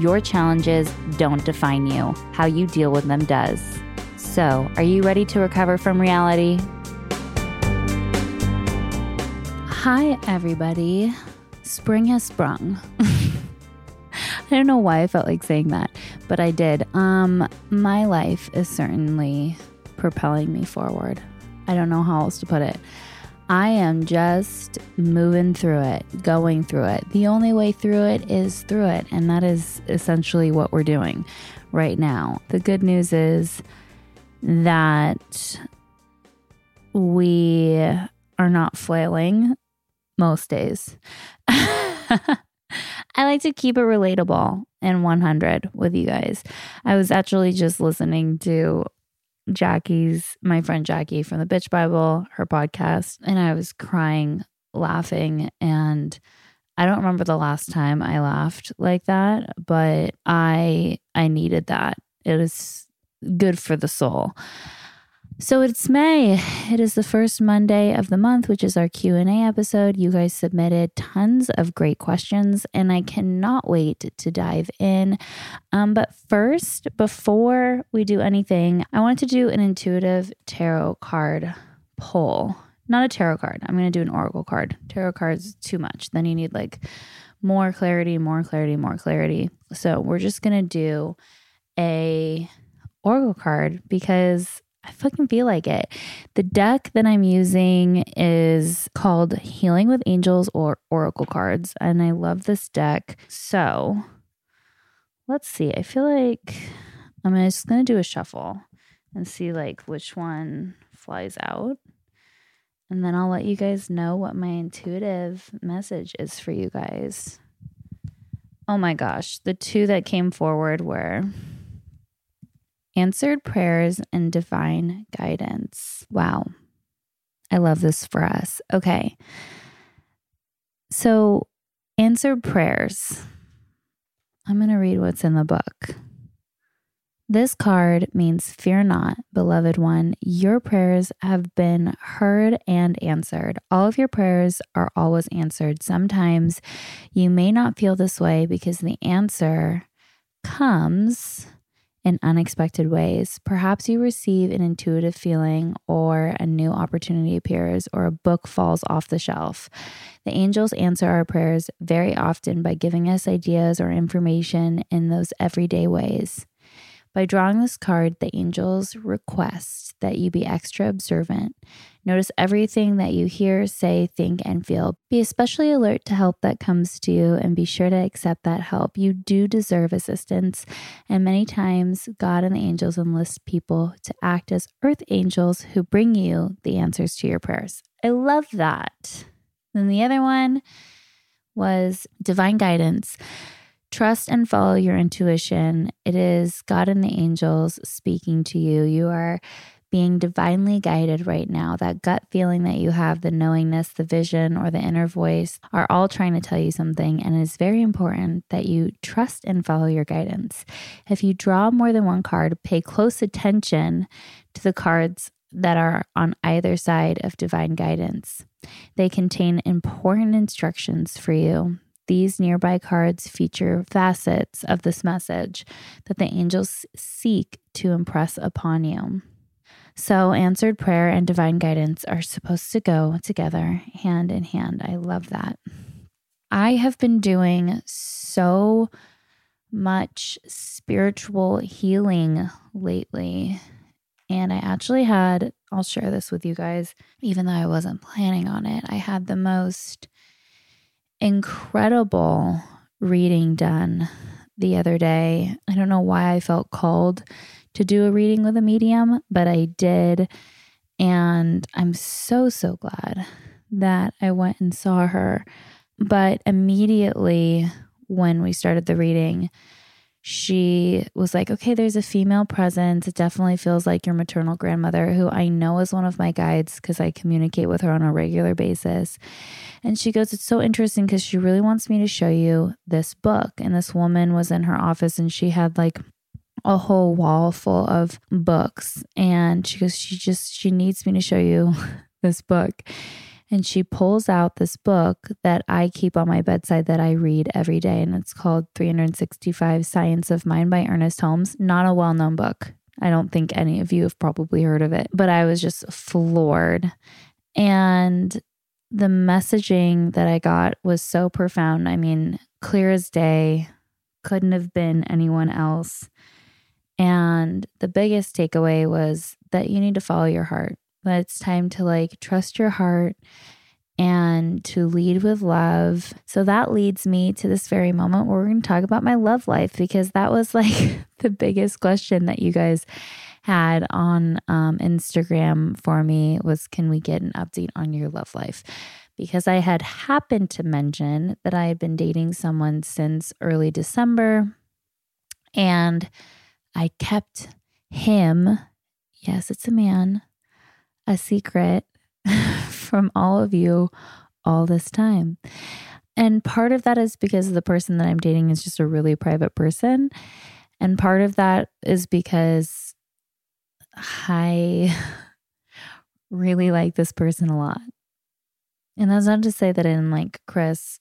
your challenges don't define you, how you deal with them does. So, are you ready to recover from reality? Hi, everybody. Spring has sprung. I don't know why I felt like saying that, but I did. Um, my life is certainly propelling me forward. I don't know how else to put it. I am just moving through it, going through it. The only way through it is through it. And that is essentially what we're doing right now. The good news is that we are not flailing most days. I like to keep it relatable and 100 with you guys. I was actually just listening to Jackie's, my friend Jackie from the Bitch Bible, her podcast, and I was crying, laughing. And I don't remember the last time I laughed like that, but I I needed that. It was good for the soul. So it's May. It is the first Monday of the month, which is our Q&A episode. You guys submitted tons of great questions and I cannot wait to dive in. Um, but first, before we do anything, I want to do an intuitive tarot card pull. Not a tarot card. I'm going to do an oracle card. Tarot cards too much. Then you need like more clarity, more clarity, more clarity. So, we're just going to do a oracle card because I fucking feel like it. The deck that I'm using is called Healing with Angels or Oracle Cards, and I love this deck. So let's see. I feel like I'm just going to do a shuffle and see like which one flies out. And then I'll let you guys know what my intuitive message is for you guys. Oh my gosh, the two that came forward were answered prayers and divine guidance. Wow. I love this for us. Okay. So, answered prayers. I'm going to read what's in the book. This card means, Fear not, beloved one. Your prayers have been heard and answered. All of your prayers are always answered. Sometimes you may not feel this way because the answer comes in unexpected ways. Perhaps you receive an intuitive feeling, or a new opportunity appears, or a book falls off the shelf. The angels answer our prayers very often by giving us ideas or information in those everyday ways. By drawing this card, the angels request that you be extra observant. Notice everything that you hear, say, think, and feel. Be especially alert to help that comes to you and be sure to accept that help. You do deserve assistance, and many times God and the angels enlist people to act as earth angels who bring you the answers to your prayers. I love that. Then the other one was divine guidance. Trust and follow your intuition. It is God and the angels speaking to you. You are being divinely guided right now. That gut feeling that you have, the knowingness, the vision, or the inner voice are all trying to tell you something. And it is very important that you trust and follow your guidance. If you draw more than one card, pay close attention to the cards that are on either side of divine guidance. They contain important instructions for you. These nearby cards feature facets of this message that the angels seek to impress upon you. So, answered prayer and divine guidance are supposed to go together hand in hand. I love that. I have been doing so much spiritual healing lately. And I actually had, I'll share this with you guys, even though I wasn't planning on it. I had the most incredible reading done the other day. I don't know why I felt called to do a reading with a medium, but I did. And I'm so, so glad that I went and saw her. But immediately when we started the reading, she was like, okay, there's a female presence. It definitely feels like your maternal grandmother, who I know is one of my guides because I communicate with her on a regular basis. And she goes, It's so interesting because she really wants me to show you this book. And this woman was in her office and she had like a whole wall full of books. And she goes, She just, she needs me to show you this book. And she pulls out this book that I keep on my bedside that I read every day. And it's called 365 Science of Mind by Ernest Holmes. Not a well known book. I don't think any of you have probably heard of it, but I was just floored. And the messaging that I got was so profound. I mean, clear as day, couldn't have been anyone else. And the biggest takeaway was that you need to follow your heart that it's time to like trust your heart and to lead with love. So that leads me to this very moment where we're going to talk about my love life because that was like the biggest question that you guys had on um, Instagram for me was can we get an update on your love life? Because I had happened to mention that I had been dating someone since early December and I kept him, yes, it's a man, a secret from all of you all this time. And part of that is because the person that I'm dating is just a really private person. And part of that is because I really like this person a lot. And that's not to say that I didn't like Chris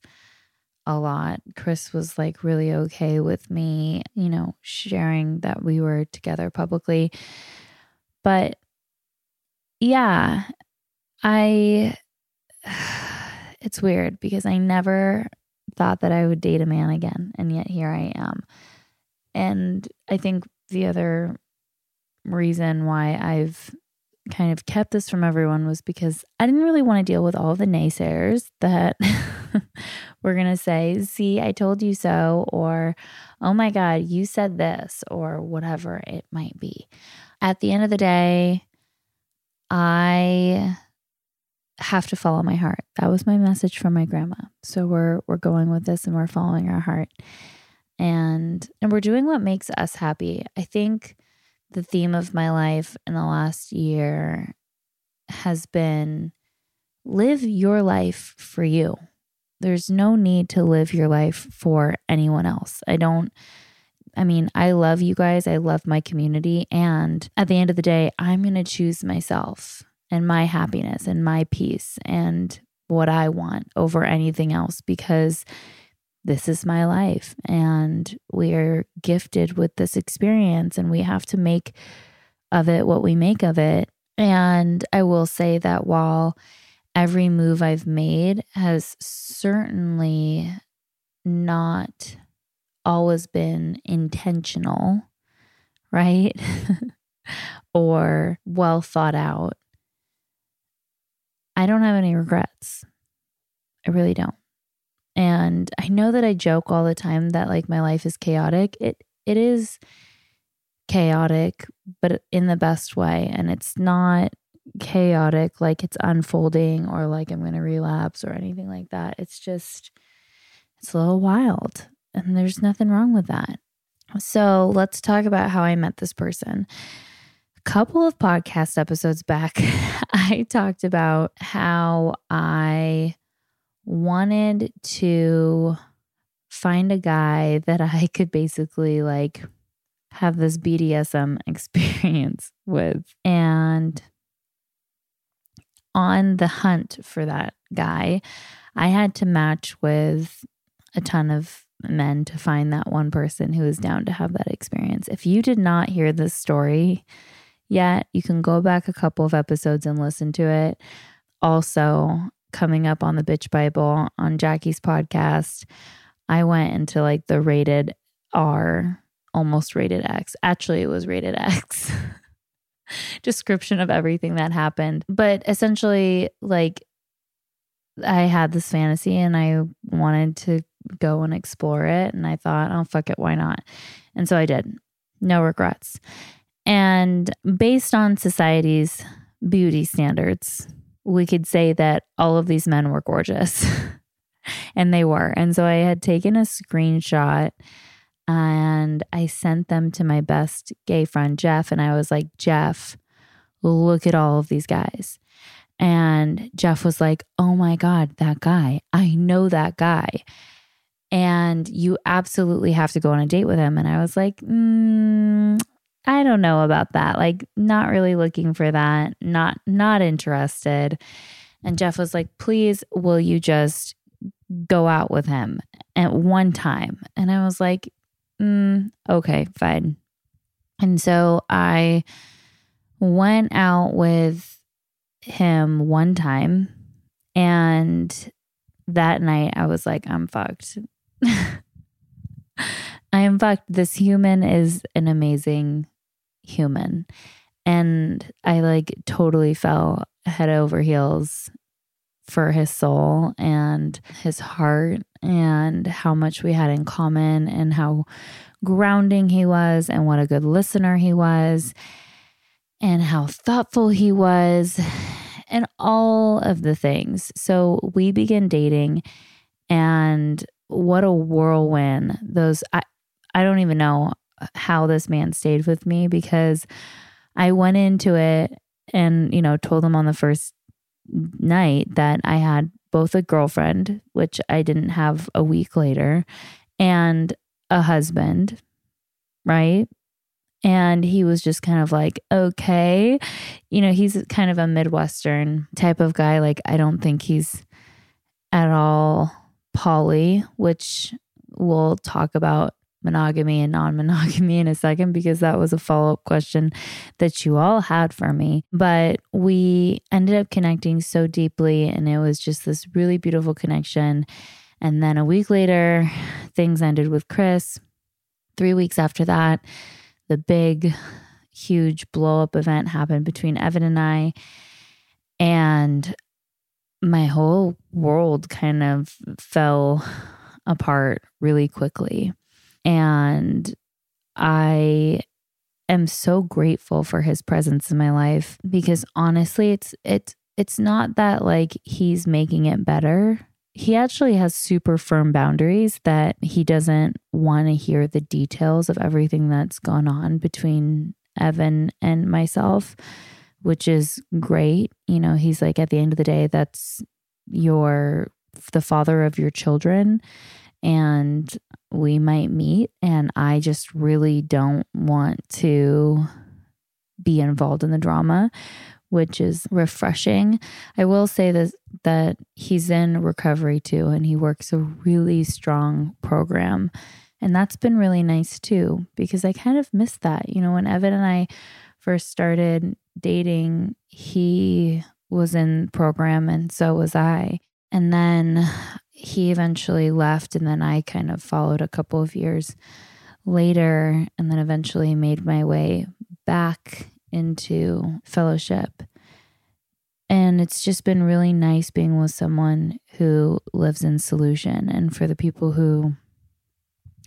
a lot. Chris was like really okay with me, you know, sharing that we were together publicly. But yeah, I, it's weird because I never thought that I would date a man again. And yet here I am. And I think the other reason why I've kind of kept this from everyone was because I didn't really want to deal with all the naysayers that were going to say, see, I told you so, or oh my God, you said this, or whatever it might be. At the end of the day, I have to follow my heart. That was my message from my grandma. So we're we're going with this and we're following our heart. And and we're doing what makes us happy. I think the theme of my life in the last year has been live your life for you. There's no need to live your life for anyone else. I don't I mean, I love you guys. I love my community. And at the end of the day, I'm going to choose myself and my happiness and my peace and what I want over anything else because this is my life. And we are gifted with this experience and we have to make of it what we make of it. And I will say that while every move I've made has certainly not always been intentional, right? or well thought out. I don't have any regrets. I really don't. And I know that I joke all the time that like my life is chaotic. It it is chaotic, but in the best way. And it's not chaotic like it's unfolding or like I'm going to relapse or anything like that. It's just it's a little wild. And there's nothing wrong with that. So let's talk about how I met this person. A couple of podcast episodes back, I talked about how I wanted to find a guy that I could basically like have this BDSM experience with. And on the hunt for that guy, I had to match with a ton of men to find that one person who is down to have that experience. If you did not hear this story yet, you can go back a couple of episodes and listen to it. Also, coming up on the Bitch Bible on Jackie's podcast, I went into like the rated R, almost rated X. Actually, it was rated X. description of everything that happened. But essentially, like, I had this fantasy and I wanted to go and explore it. And I thought, oh, fuck it, why not? And so I did. No regrets. And based on society's beauty standards, we could say that all of these men were gorgeous. and they were. And so I had taken a screenshot and I sent them to my best gay friend, Jeff. And I was like, Jeff, look at all of these guys. And Jeff was like, Oh my God, that guy. I know that guy. And you absolutely have to go on a date with him. And I was like, mm, I don't know about that. Like, not really looking for that. Not, not interested. And Jeff was like, please, will you just go out with him at one time? And I was like, mm, okay, fine. And so I went out with him one time. And that night I was like, I'm fucked. I am fucked. This human is an amazing human. And I like totally fell head over heels for his soul and his heart and how much we had in common and how grounding he was and what a good listener he was and how thoughtful he was and all of the things. So we began dating and what a whirlwind those I I don't even know how this man stayed with me because I went into it and you know told him on the first night that I had both a girlfriend, which I didn't have a week later, and a husband, right? And he was just kind of like, okay. You know, he's kind of a Midwestern type of guy. Like, I don't think he's at all poly, which we'll talk about monogamy and non monogamy in a second because that was a follow up question that you all had for me. But we ended up connecting so deeply, and it was just this really beautiful connection. And then a week later, things ended with Chris. Three weeks after that, the big, huge blow up event happened between Evan and I. And my whole world kind of fell apart really quickly. And I am so grateful for his presence in my life because honestly, it's it's it's not that like he's making it better. He actually has super firm boundaries that he doesn't want to hear the details of everything that's gone on between Evan and myself, which is great. You know, he's like at the end of the day that's your the father of your children and we might meet. And I just really don't want to be involved in the drama, which is refreshing. I will say that that he's in recovery too, and he works a really strong program. And that's been really nice too, because I kind of missed that. You know, when Evan and I first started dating, he was in program and so was I. And then he eventually left, and then I kind of followed a couple of years later, and then eventually made my way back into fellowship. And it's just been really nice being with someone who lives in solution. And for the people who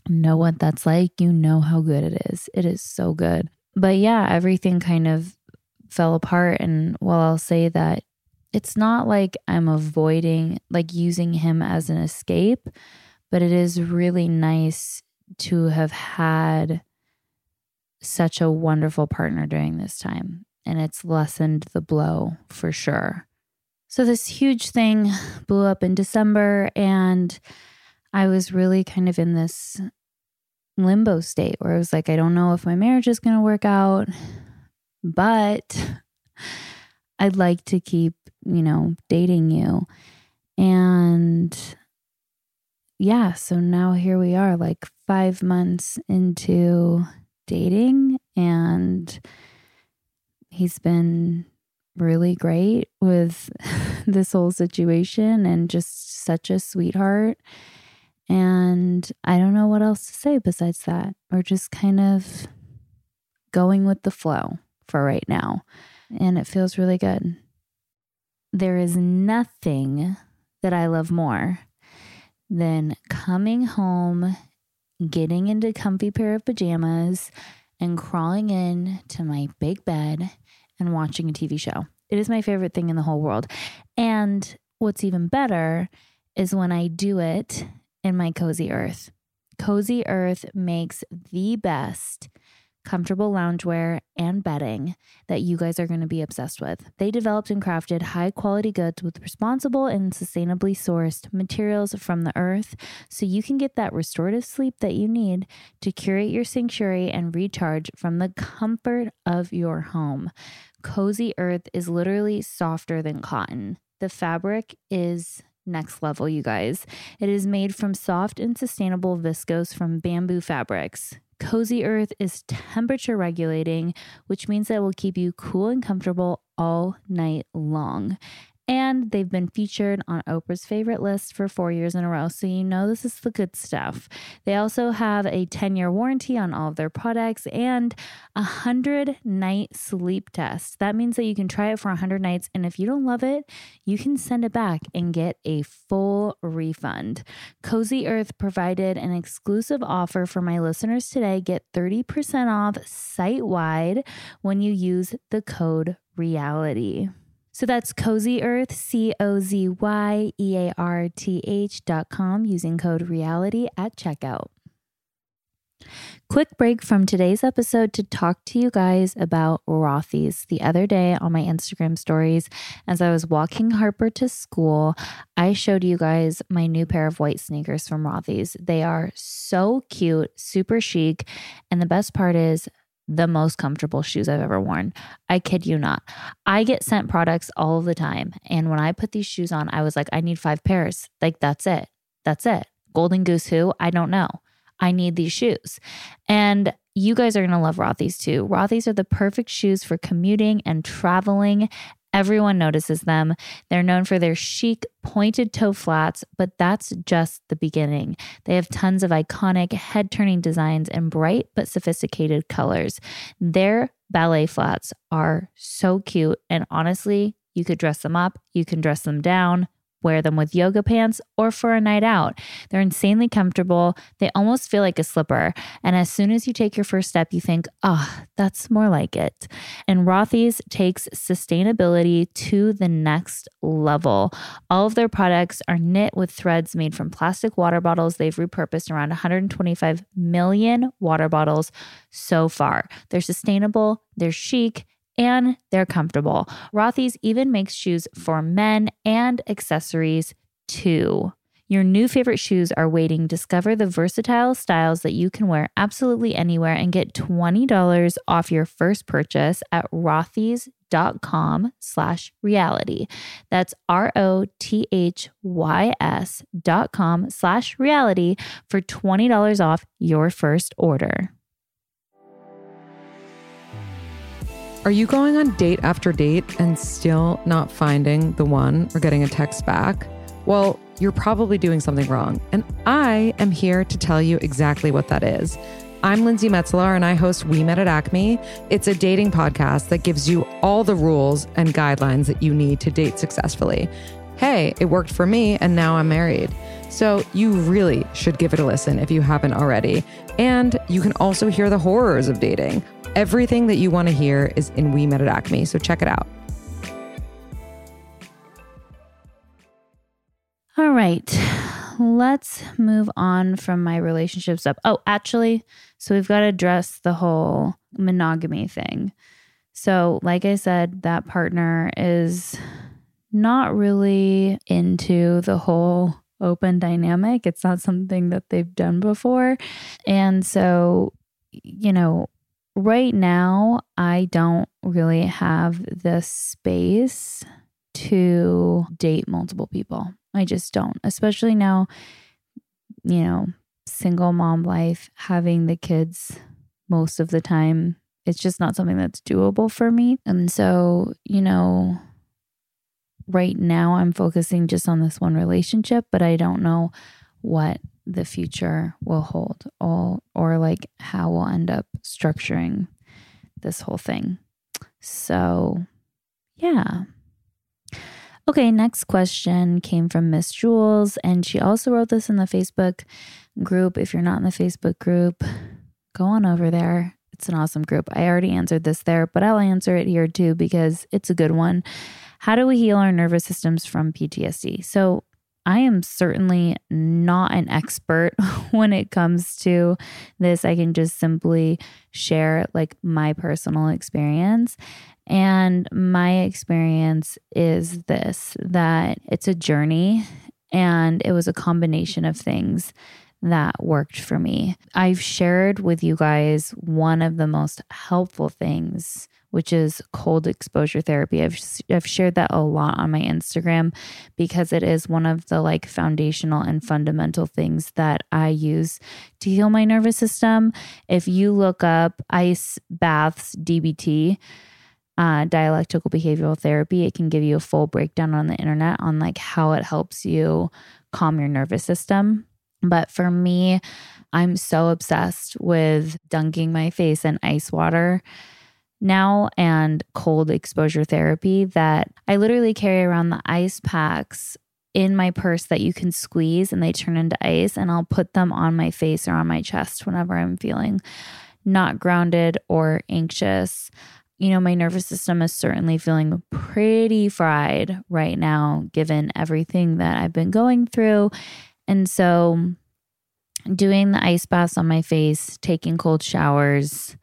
know what that's like, you know how good it is. It is so good. But yeah, everything kind of fell apart. And while I'll say that it's not like I'm avoiding, like using him as an escape, but it is really nice to have had such a wonderful partner during this time. And it's lessened the blow for sure. So, this huge thing blew up in December, and I was really kind of in this limbo state where I was like, I don't know if my marriage is going to work out, but I'd like to keep you know, dating you. And yeah, so now here we are, like five months into dating, and he's been really great with this whole situation and just such a sweetheart. And I don't know what else to say besides that. We're just kind of going with the flow for right now. And it feels really good. There is nothing that I love more than coming home, getting into a comfy pair of pajamas, and crawling in to my big bed and watching a TV show. It is my favorite thing in the whole world. And what's even better is when I do it in my cozy earth. Cozy Earth makes the best comfortable loungewear and bedding that you guys are going to be obsessed with. They developed and crafted high quality goods with responsible and sustainably sourced materials from the earth so you can get that restorative sleep that you need to curate your sanctuary and recharge from the comfort of your home. Cozy Earth is literally softer than cotton. The fabric is next level, you guys. It is made from soft and sustainable viscose from bamboo fabrics. Cozy Earth is temperature regulating, which means that it will keep you cool and comfortable all night long. And they've been featured on Oprah's favorite list for four years in a row. So you know this is the good stuff. They also have a 10 year warranty on all of their products and a 100 night sleep test. That means that you can try it for 100 nights. And if you don't love it, you can send it back and get a full refund. Cozy Earth provided an exclusive offer for my listeners today. Get 30% off site wide when you use the code REALITY. So that's Cozy Earth, C O Z Y E A R T H dot com using code reality at checkout. Quick break from today's episode to talk to you guys about Rothy's. The other day on my Instagram stories, as I was walking Harper to school, I showed you guys my new pair of white sneakers from Rothy's. They are so cute, super chic, and the best part is the most comfortable shoes I've ever worn. I kid you not. I get sent products all the time. And when I put these shoes on, I was like, I need five pairs. Like, that's it. That's it. Golden Goose who? I don't know. I need these shoes. And you guys are going to love Rothy's too. Rothy's are the perfect shoes for commuting and traveling. Everyone notices them. They're known for their chic pointed toe flats, but that's just the beginning. They have tons of iconic head turning designs and bright but sophisticated colors. Their ballet flats are so cute, and honestly, you could dress them up, you can dress them down, wear them with yoga pants or for a night out. They're insanely comfortable. They almost feel like a slipper. And as soon as you take your first step, you think, oh, that's more like it. And Rothy's takes sustainability to the next level. All of their products are knit with threads made from plastic water bottles. They've repurposed around 125 million water bottles so far. They're sustainable, they're chic, and they're comfortable. Rothy's even makes shoes for men and accessories too. Your new favorite shoes are waiting. Discover the versatile styles that you can wear absolutely anywhere and get $20 off your first purchase at rothys.com slash reality. That's R-O-T-H-Y-S dot com slash reality for $20 off your first order. Are you going on date after date and still not finding the one or getting a text back? Well, you're probably doing something wrong. And I am here to tell you exactly what that is. I'm Lindsey Metselaar and I host We Met at Acme. It's a dating podcast that gives you all the rules and guidelines that you need to date successfully. Hey, it worked for me and now I'm married. So you really should give it a listen if you haven't already. And you can also hear the horrors of dating Everything that you want to hear is in We Met at Acme, so check it out. All right. Let's move on from my relationship stuff. Oh, actually, so we've got to address the whole monogamy thing. So, like I said, that partner is not really into the whole open dynamic. It's not something that they've done before. And so, you know, right now, I don't really have the space to date multiple people. I just don't, especially now, you know, single mom life, having the kids most of the time. It's just not something that's doable for me. And so, you know, right now I'm focusing just on this one relationship, but I don't know what the future will hold or or like how we'll end up structuring this whole thing. So, yeah. Okay, next question came from Miss Jules, and she also wrote this in the Facebook group. If you're not in the Facebook group, go on over there. It's an awesome group. I already answered this there, but I'll answer it here too because it's a good one. How do we heal our nervous systems from PTSD? So, I am certainly not an expert when it comes to this. I can just simply share like my personal experience. And my experience is this that it's a journey and it was a combination of things that worked for me. I've shared with you guys one of the most helpful things which is cold exposure therapy. I've I've shared that a lot on my Instagram because it is one of the like foundational and fundamental things that I use to heal my nervous system. If you look up ice baths DBT, uh, dialectical behavioral therapy, it can give you a full breakdown on the internet on like how it helps you calm your nervous system. But for me, I'm so obsessed with dunking my face in ice water now and cold exposure therapy that I literally carry around the ice packs in my purse that you can squeeze and they turn into ice and I'll put them on my face or on my chest whenever I'm feeling not grounded or anxious. You know, my nervous system is certainly feeling pretty fried right now, given everything that I've been going through. And so, doing the ice baths on my face, taking cold showers,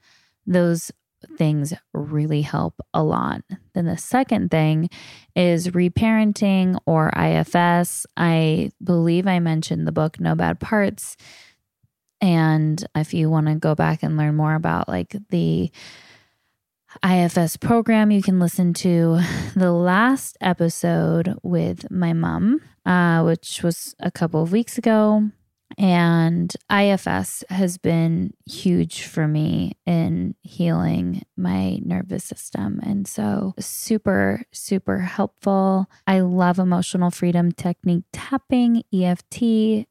those things really help a lot. Then the second thing is reparenting or IFS. I believe I mentioned the book No Bad Parts. And if you want to go back and learn more about like the IFS program, you can listen to the last episode with my mom, uh, which was a couple of weeks ago. And IFS has been huge for me in healing my nervous system. And so, super, super helpful. I love emotional freedom technique tapping, EFT.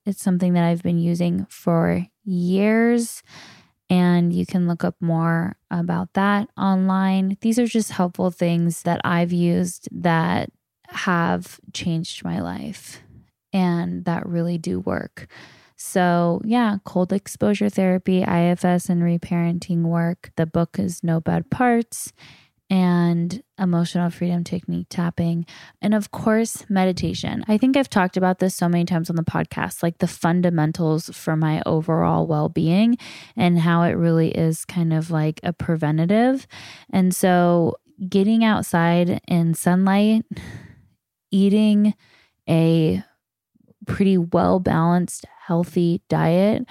It's something that I've been using for years. And you can look up more about that online. These are just helpful things that I've used that have changed my life and that really do work. So, yeah, cold exposure therapy, IFS, and reparenting work. The book is No Bad Parts and emotional freedom technique tapping. And of course, meditation. I think I've talked about this so many times on the podcast, like the fundamentals for my overall well being and how it really is kind of like a preventative. And so, getting outside in sunlight, eating a pretty well balanced, healthy diet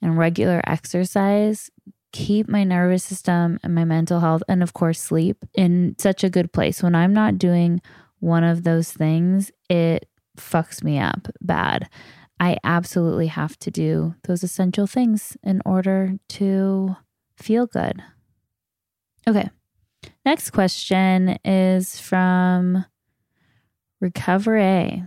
and regular exercise keep my nervous system and my mental health, and of course, sleep in such a good place. When I'm not doing one of those things, it fucks me up bad. I absolutely have to do those essential things in order to feel good. Okay. Next question is from Recovery.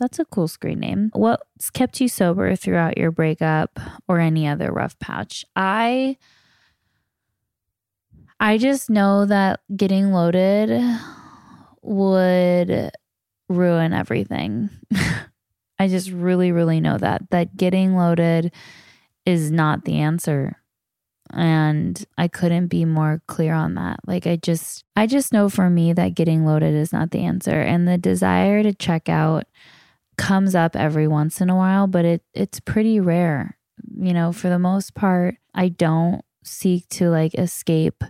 That's a cool screen name. What's kept you sober throughout your breakup or any other rough patch? I I just know that getting loaded would ruin everything. I just really really know that that getting loaded is not the answer. And I couldn't be more clear on that. Like I just I just know for me that getting loaded is not the answer and the desire to check out comes up every once in a while, but it it's pretty rare. You know, for the most part, I don't seek to like escape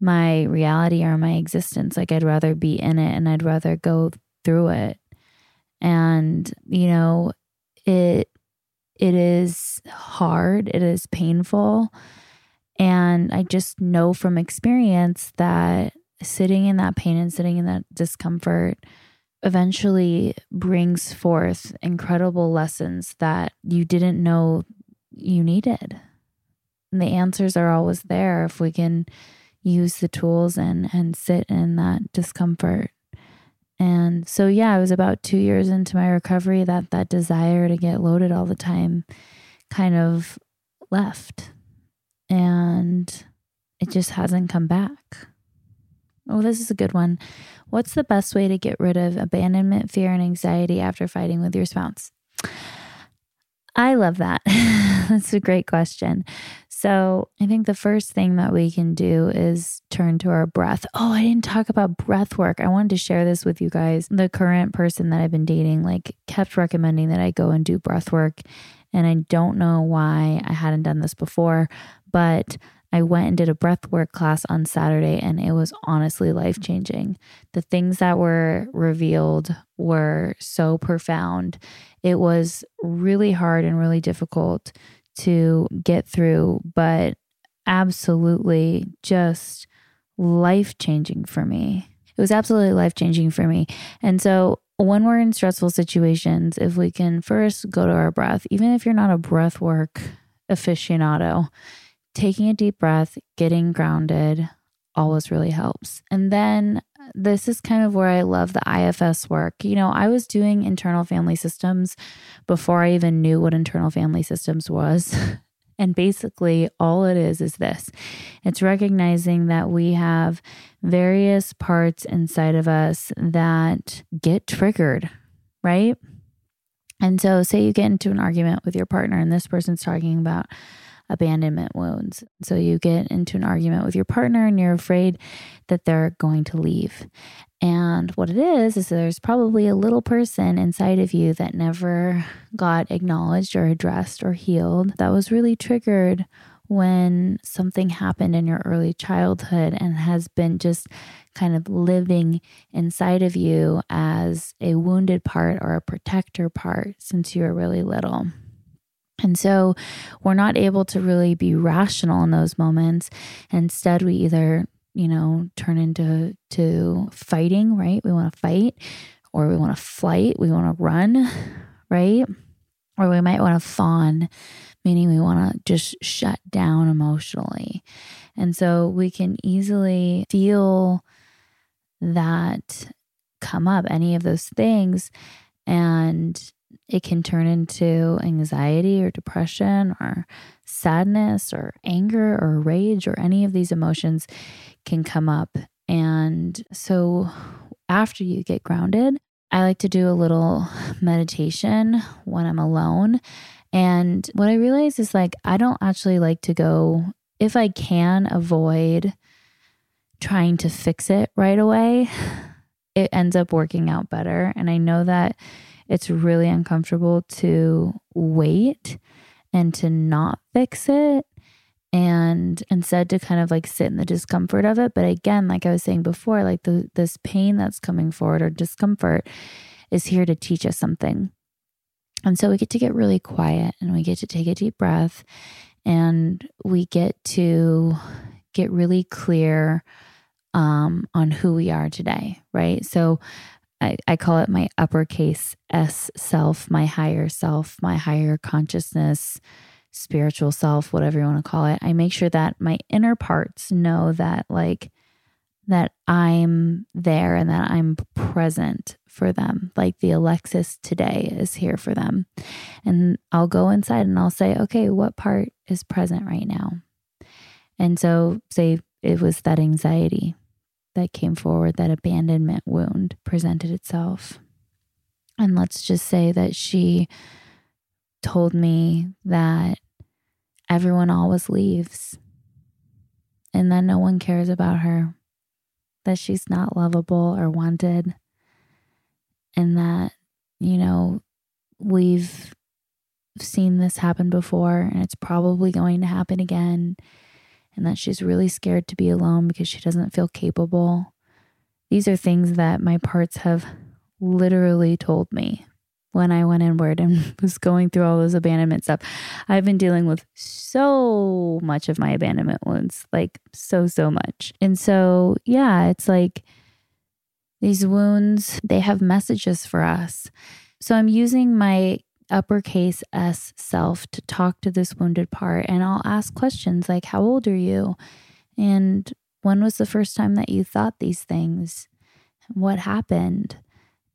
my reality or my existence. Like I'd rather be in it and I'd rather go through it. And, you know, it it is hard, it is painful. And I just know from experience that sitting in that pain and sitting in that discomfort eventually brings forth incredible lessons that you didn't know you needed. And the answers are always there if we can use the tools and and sit in that discomfort. And so yeah, it was about 2 years into my recovery that that desire to get loaded all the time kind of left. And it just hasn't come back. Oh, this is a good one. What's the best way to get rid of abandonment, fear, and anxiety after fighting with your spouse? I love that. That's a great question. So I think the first thing that we can do is turn to our breath. Oh, I didn't talk about breath work. I wanted to share this with you guys. The current person that I've been dating, like, kept recommending that I go and do breath work. And I don't know why I hadn't done this before, but I went and did a breathwork class on Saturday and it was honestly life changing. The things that were revealed were so profound. It was really hard and really difficult to get through, but absolutely just life changing for me. It was absolutely life changing for me. And so when we're in stressful situations, if we can first go to our breath, even if you're not a breath work aficionado, taking a deep breath, getting grounded always really helps. And then this is kind of where I love the IFS work. You know, I was doing internal family systems before I even knew what internal family systems was. And basically, all it is is this it's recognizing that we have various parts inside of us that get triggered, right? And so, say you get into an argument with your partner, and this person's talking about abandonment wounds. So you get into an argument with your partner and you're afraid that they're going to leave. And what it is, is there's probably a little person inside of you that never got acknowledged or addressed or healed that was really triggered when something happened in your early childhood and has been just kind of living inside of you as a wounded part or a protector part since you were really little. And so we're not able to really be rational in those moments. Instead, we either, you know, turn into to fighting, right? We want to fight or we want to flight, we want to run, right? Or we might want to fawn, meaning we want to just shut down emotionally. And so we can easily feel that come up, any of those things. And it can turn into anxiety or depression or sadness or anger or rage or any of these emotions can come up. And so after you get grounded, I like to do a little meditation when I'm alone. And what I realize is like, I don't actually like to go, if I can avoid trying to fix it right away, it ends up working out better. And I know that it's really uncomfortable to wait and to not fix it and instead to kind of like sit in the discomfort of it. But again like i was saying before like the, this pain that's coming forward or discomfort is here to teach us something. And so we get to get really quiet and we get to take a deep breath and we get to get really clear um, on who we are today right? So I, I call it my uppercase S self, my higher self, my higher consciousness, spiritual self, whatever you want to call it. I make sure that my inner parts know that, like, that I'm there and that I'm present for them. Like the Alexis today is here for them. And I'll go inside and I'll say, okay, what part is present right now? And so, say it was that anxiety that came forward, that abandonment wound presented itself. And let's just say that she told me that everyone always leaves and that no one cares about her, that she's not lovable or wanted, and that, you know, we've seen this happen before and it's probably going to happen again and that she's really scared to be alone because she doesn't feel capable. These are things that my parts have literally told me when I went inward and was going through all those abandonment stuff. I've been dealing with so much of my abandonment wounds, like so, so much. And so, yeah, it's like these wounds, they have messages for us. So I'm using my uppercase S self to talk to this wounded part. And I'll ask questions like, How old are you? And when was the first time that you thought these things? What happened?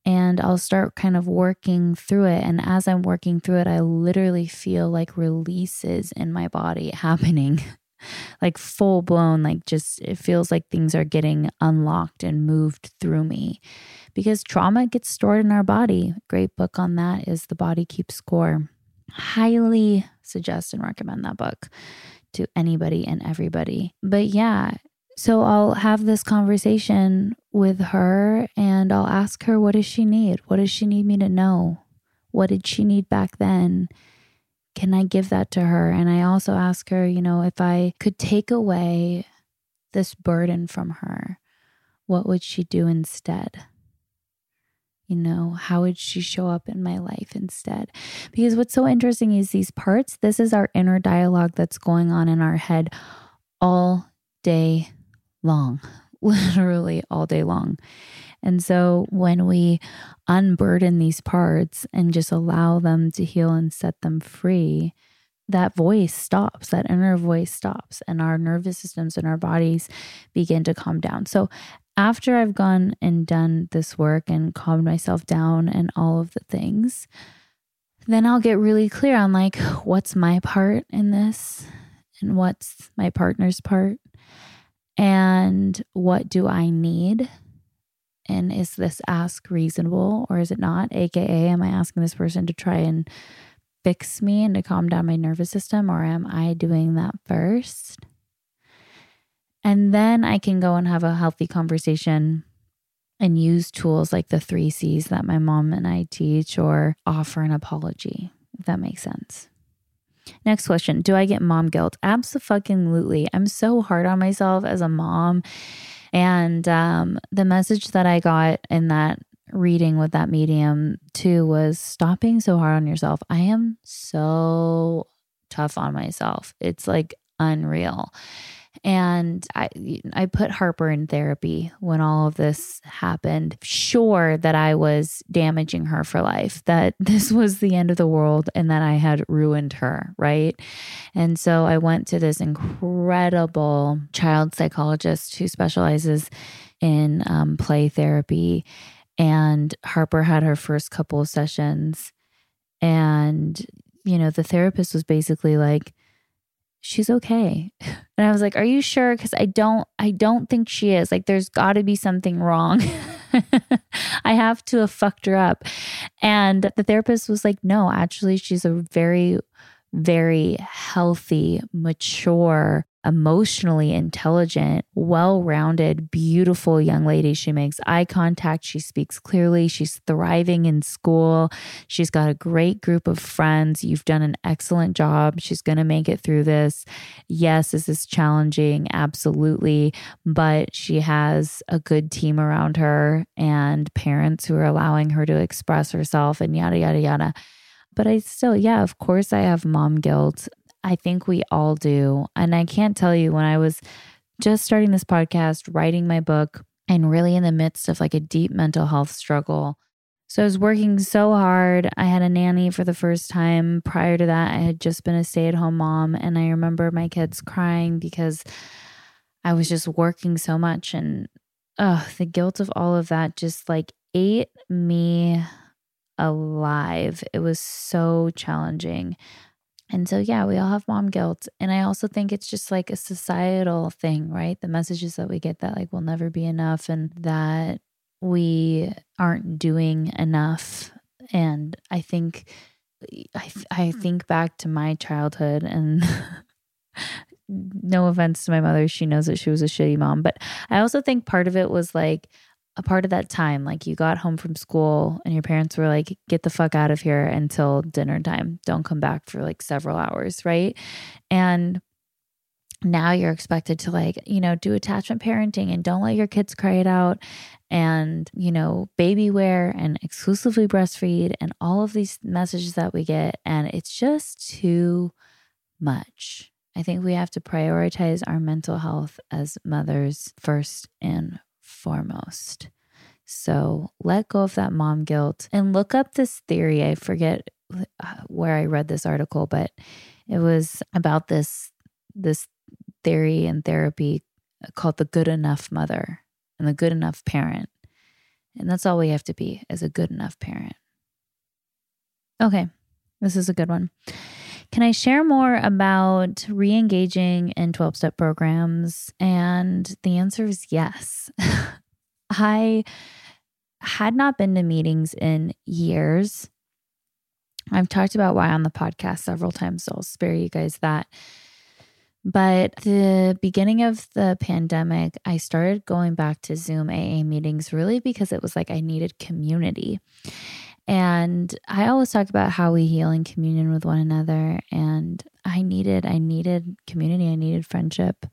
And I'll start kind of working through it. And as I'm working through it, I literally feel like releases in my body happening. Like full blown, like just it feels like things are getting unlocked and moved through me because trauma gets stored in our body. Great book on that is The Body Keeps Score. Highly suggest and recommend that book to anybody and everybody. But yeah, so I'll have this conversation with her and I'll ask her what does she need? What does she need me to know? What did she need back then? Can I give that to her? And I also ask her, you know, if I could take away this burden from her, what would she do instead? You know, how would she show up in my life instead? Because what's so interesting is these parts, this is our inner dialogue that's going on in our head all day long, literally all day long. And so when we unburden these parts and just allow them to heal and set them free, that voice stops, that inner voice stops, and our nervous systems and our bodies begin to calm down. So, after I've gone and done this work and calmed myself down and all of the things, then I'll get really clear on like what's my part in this and what's my partner's part and what do I need and is this ask reasonable or is it not? AKA, am I asking this person to try and fix me and to calm down my nervous system, or am I doing that first? And then I can go and have a healthy conversation and use tools like the three C's that my mom and I teach, or offer an apology, if that makes sense. Next question Do I get mom guilt? Absolutely. I'm so hard on myself as a mom and um, the message that I got in that reading with that medium too was stop being so hard on yourself. I am so tough on myself. It's like unreal. And I I put Harper in therapy when all of this happened, sure that I was damaging her for life, that this was the end of the world and that I had ruined her, right? And so I went to this incredible child psychologist who specializes in um, play therapy. And Harper had her first couple of sessions. And, you know, the therapist was basically like, she's okay. And I was like, "Are you sure cuz I don't I don't think she is. Like there's got to be something wrong." I have to have fucked her up. And the therapist was like, "No, actually she's a very very healthy, mature, emotionally intelligent, well rounded, beautiful young lady. She makes eye contact. She speaks clearly. She's thriving in school. She's got a great group of friends. You've done an excellent job. She's going to make it through this. Yes, this is challenging. Absolutely. But she has a good team around her and parents who are allowing her to express herself and yada, yada, yada. But I still, yeah, of course, I have mom guilt. I think we all do. And I can't tell you when I was just starting this podcast, writing my book, and really in the midst of like a deep mental health struggle. So I was working so hard. I had a nanny for the first time. Prior to that, I had just been a stay at home mom. And I remember my kids crying because I was just working so much. And oh, the guilt of all of that just like ate me alive. It was so challenging. And so, yeah, we all have mom guilt. And I also think it's just like a societal thing, right? The messages that we get that like we'll never be enough and that we aren't doing enough. And I think, I, I mm. think back to my childhood and no offense to my mother, she knows that she was a shitty mom. But I also think part of it was like, a part of that time like you got home from school and your parents were like get the fuck out of here until dinner time. Don't come back for like several hours right? And now you're expected to like you know do attachment parenting and don't let your kids cry it out and you know baby wear and exclusively breastfeed and all of these messages that we get. And it's just too much. I think we have to prioritize our mental health as mothers first and foremost. So let go of that mom guilt and look up this theory. I forget uh, where I read this article, but it was about this this theory and therapy called the good enough mother and the good enough parent. And that's all we have to be as a good enough parent. Okay, this is a good one. Can I share more about re engaging in 12 step programs? And the answer is yes. I had not been to meetings in years. I've talked about why on the podcast several times, so I'll spare you guys that. But the beginning of the pandemic, I started going back to Zoom AA meetings really because it was like I needed community. And I always talk about how we heal in communion with one another. And I needed, I needed community. I needed friendship.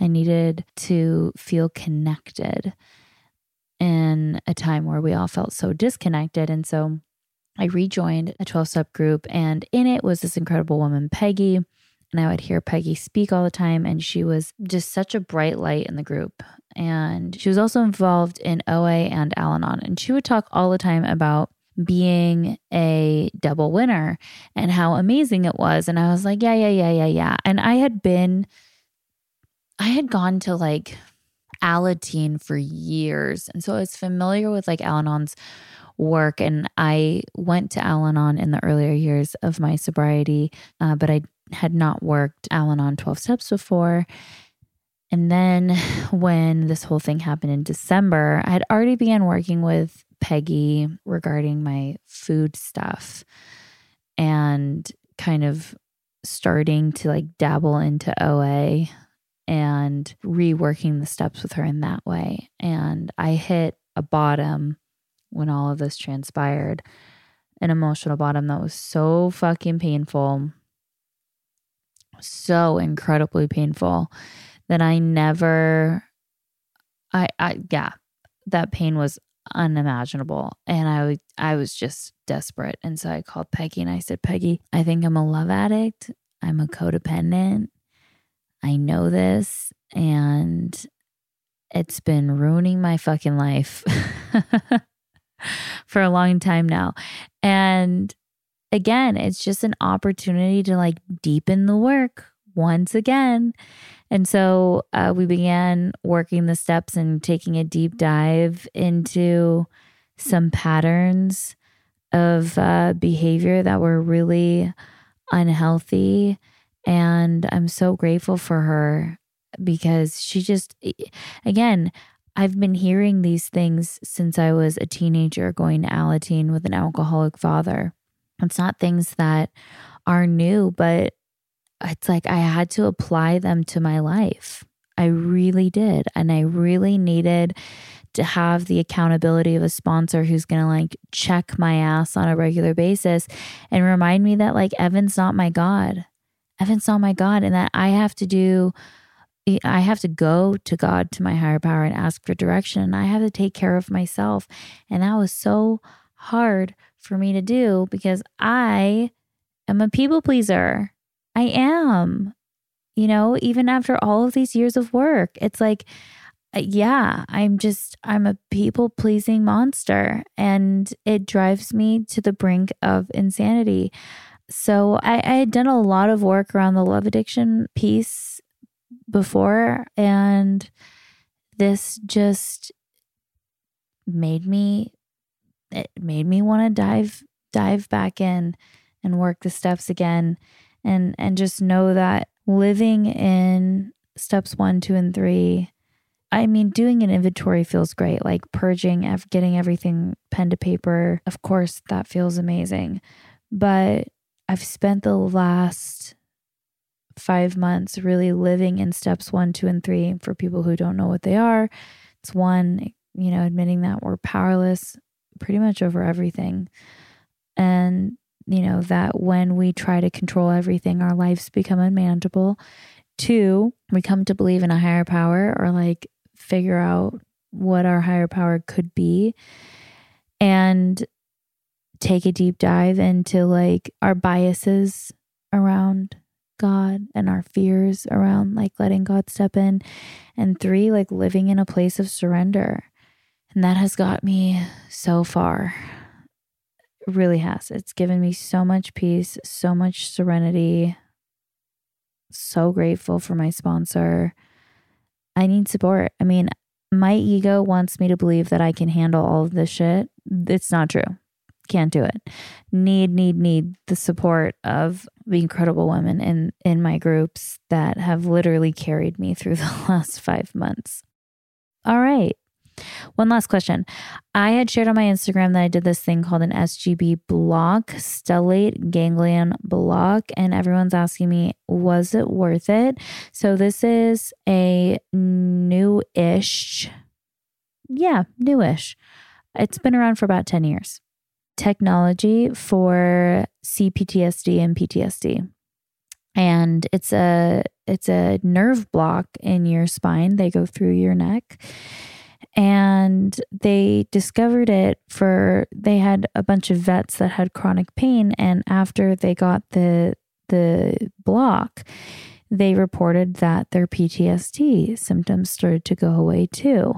I needed to feel connected in a time where we all felt so disconnected. And so I rejoined a 12 step group, and in it was this incredible woman, Peggy. And I would hear Peggy speak all the time, and she was just such a bright light in the group. And she was also involved in OA and Al Anon. And she would talk all the time about being a double winner and how amazing it was. And I was like, yeah, yeah, yeah, yeah, yeah. And I had been, I had gone to like Alateen for years. And so I was familiar with like Al Anon's work. And I went to Al Anon in the earlier years of my sobriety, uh, but I had not worked Al Anon 12 steps before. And then when this whole thing happened in December, I had already began working with Peggy regarding my food stuff and kind of starting to like dabble into OA and reworking the steps with her in that way. And I hit a bottom when all of this transpired, an emotional bottom that was so fucking painful, so incredibly painful that I never, I, I, yeah, that pain was unimaginable. And I I was just desperate. And so I called Peggy and I said Peggy I think I'm a love addict. I'm a codependent. I know this and it's been ruining my fucking life for a long time now. And again it's just an opportunity to like deepen the work once again and so uh, we began working the steps and taking a deep dive into some patterns of uh, behavior that were really unhealthy. And I'm so grateful for her because she just, again, I've been hearing these things since I was a teenager going to Alateen with an alcoholic father. It's not things that are new, but it's like I had to apply them to my life. I really did. And I really needed to have the accountability of a sponsor who's going to like check my ass on a regular basis and remind me that like Evan's not my God. Evan's not my God. And that I have to do, I have to go to God, to my higher power and ask for direction. And I have to take care of myself. And that was so hard for me to do because I am a people pleaser. I am. You know, even after all of these years of work, it's like, uh, yeah, I'm just, I'm a people pleasing monster and it drives me to the brink of insanity. So I, I had done a lot of work around the love addiction piece before, and this just made me, it made me want to dive, dive back in and work the steps again and and just know that living in steps 1, 2 and 3 I mean, doing an inventory feels great, like purging, getting everything pen to paper. Of course, that feels amazing. But I've spent the last five months really living in steps one, two, and three. For people who don't know what they are, it's one, you know, admitting that we're powerless pretty much over everything. And you know, that when we try to control everything, our lives become unmanageable. Two, we come to believe in a higher power or like figure out what our higher power could be and take a deep dive into like our biases around God and our fears around like letting God step in. And three, like living in a place of surrender. And that has got me so far really has. It's given me so much peace, so much serenity. So grateful for my sponsor. I need support. I mean, my ego wants me to believe that I can handle all of this shit. It's not true. Can't do it. Need, need, need the support of the incredible women in in my groups that have literally carried me through the last 5 months. All right. One last question. I had shared on my Instagram that I did this thing called an SGB block, stellate ganglion block, and everyone's asking me, was it worth it? So this is a new-ish, yeah, newish. It's been around for about 10 years. Technology for CPTSD and PTSD and it's a it's a nerve block in your spine they go through your neck and they discovered it for they had a bunch of vets that had chronic pain and after they got the the block they reported that their PTSD symptoms started to go away too.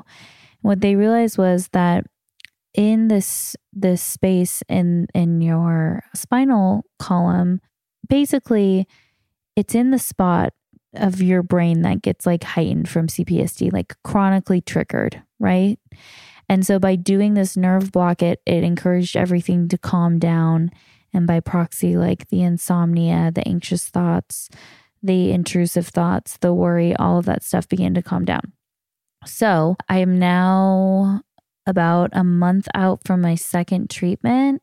What they realized was that in this this space in in your spinal column basically it's in the spot of your brain that gets like heightened from CPTSD, like chronically triggered, right? And so by doing this nerve block, it it encouraged everything to calm down. And by proxy, like the insomnia, the anxious thoughts, the intrusive thoughts, the worry, all of that stuff began to calm down. So I am now about a month out from my second treatment.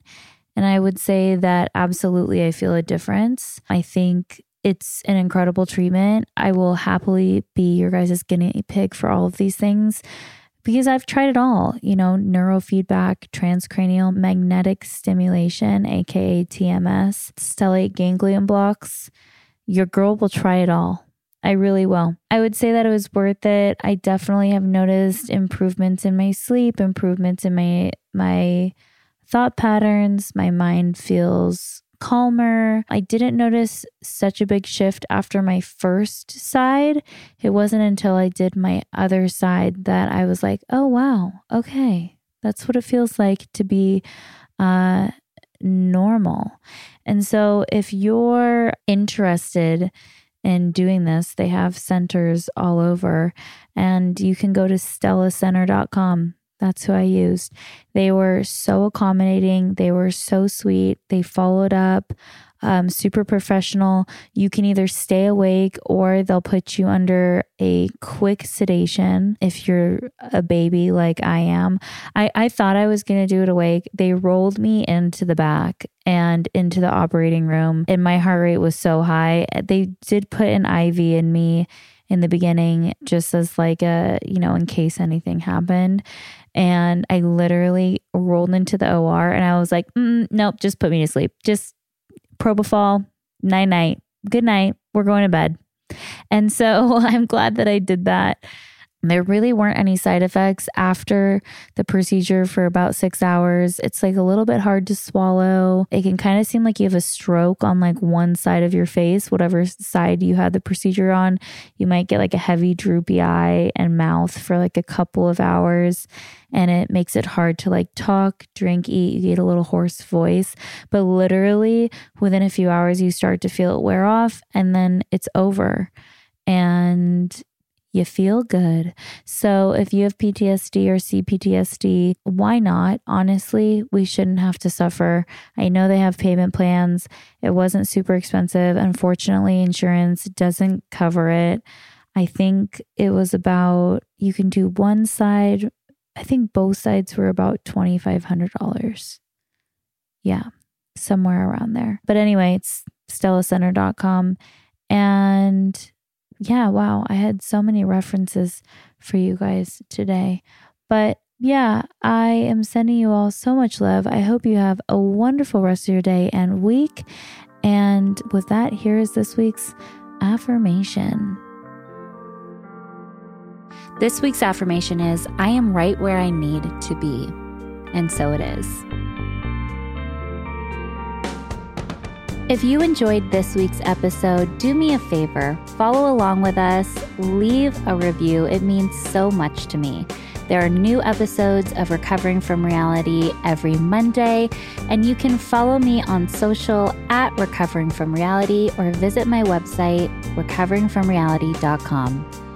And I would say that absolutely I feel a difference. I think it's an incredible treatment. I will happily be your guys' guinea pig for all of these things because I've tried it all, you know, neurofeedback, transcranial magnetic stimulation, aka TMS, stellate ganglion blocks. Your girl will try it all. I really will. I would say that it was worth it. I definitely have noticed improvements in my sleep, improvements in my my thought patterns. My mind feels calmer. I didn't notice such a big shift after my first side. It wasn't until I did my other side that I was like, oh, wow, okay, that's what it feels like to be uh, normal. And so if you're interested, in doing this, they have centers all over, and you can go to stellacenter.com that's who I used. They were so accommodating. They were so sweet. They followed up, um, super professional. You can either stay awake or they'll put you under a quick sedation if you're a baby like I am. I, I thought I was going to do it awake. They rolled me into the back and into the operating room, and my heart rate was so high. They did put an IV in me in the beginning just as like a you know in case anything happened and I literally rolled into the OR and I was like, mm, nope, just put me to sleep. Just propofol, night night, good night. We're going to bed. And so I'm glad that I did that. There really weren't any side effects after the procedure for about six hours. It's like a little bit hard to swallow. It can kind of seem like you have a stroke on like one side of your face, whatever side you had the procedure on. You might get like a heavy, droopy eye and mouth for like a couple of hours. And it makes it hard to like talk, drink, eat. You get a little hoarse voice. But literally within a few hours, you start to feel it wear off and then it's over. And you feel good. So if you have PTSD or CPTSD, why not? Honestly, we shouldn't have to suffer. I know they have payment plans. It wasn't super expensive. Unfortunately, insurance doesn't cover it. I think it was about, you can do one side. I think both sides were about $2,500. Yeah, somewhere around there. But anyway, it's stellacenter.com. And yeah, wow, I had so many references for you guys today. But yeah, I am sending you all so much love. I hope you have a wonderful rest of your day and week. And with that, here is this week's affirmation. This week's affirmation is I am right where I need to be. And so it is. If you enjoyed this week's episode, do me a favor, follow along with us, leave a review. It means so much to me. There are new episodes of Recovering from Reality every Monday, and you can follow me on social at Recovering from Reality or visit my website, recoveringfromreality.com.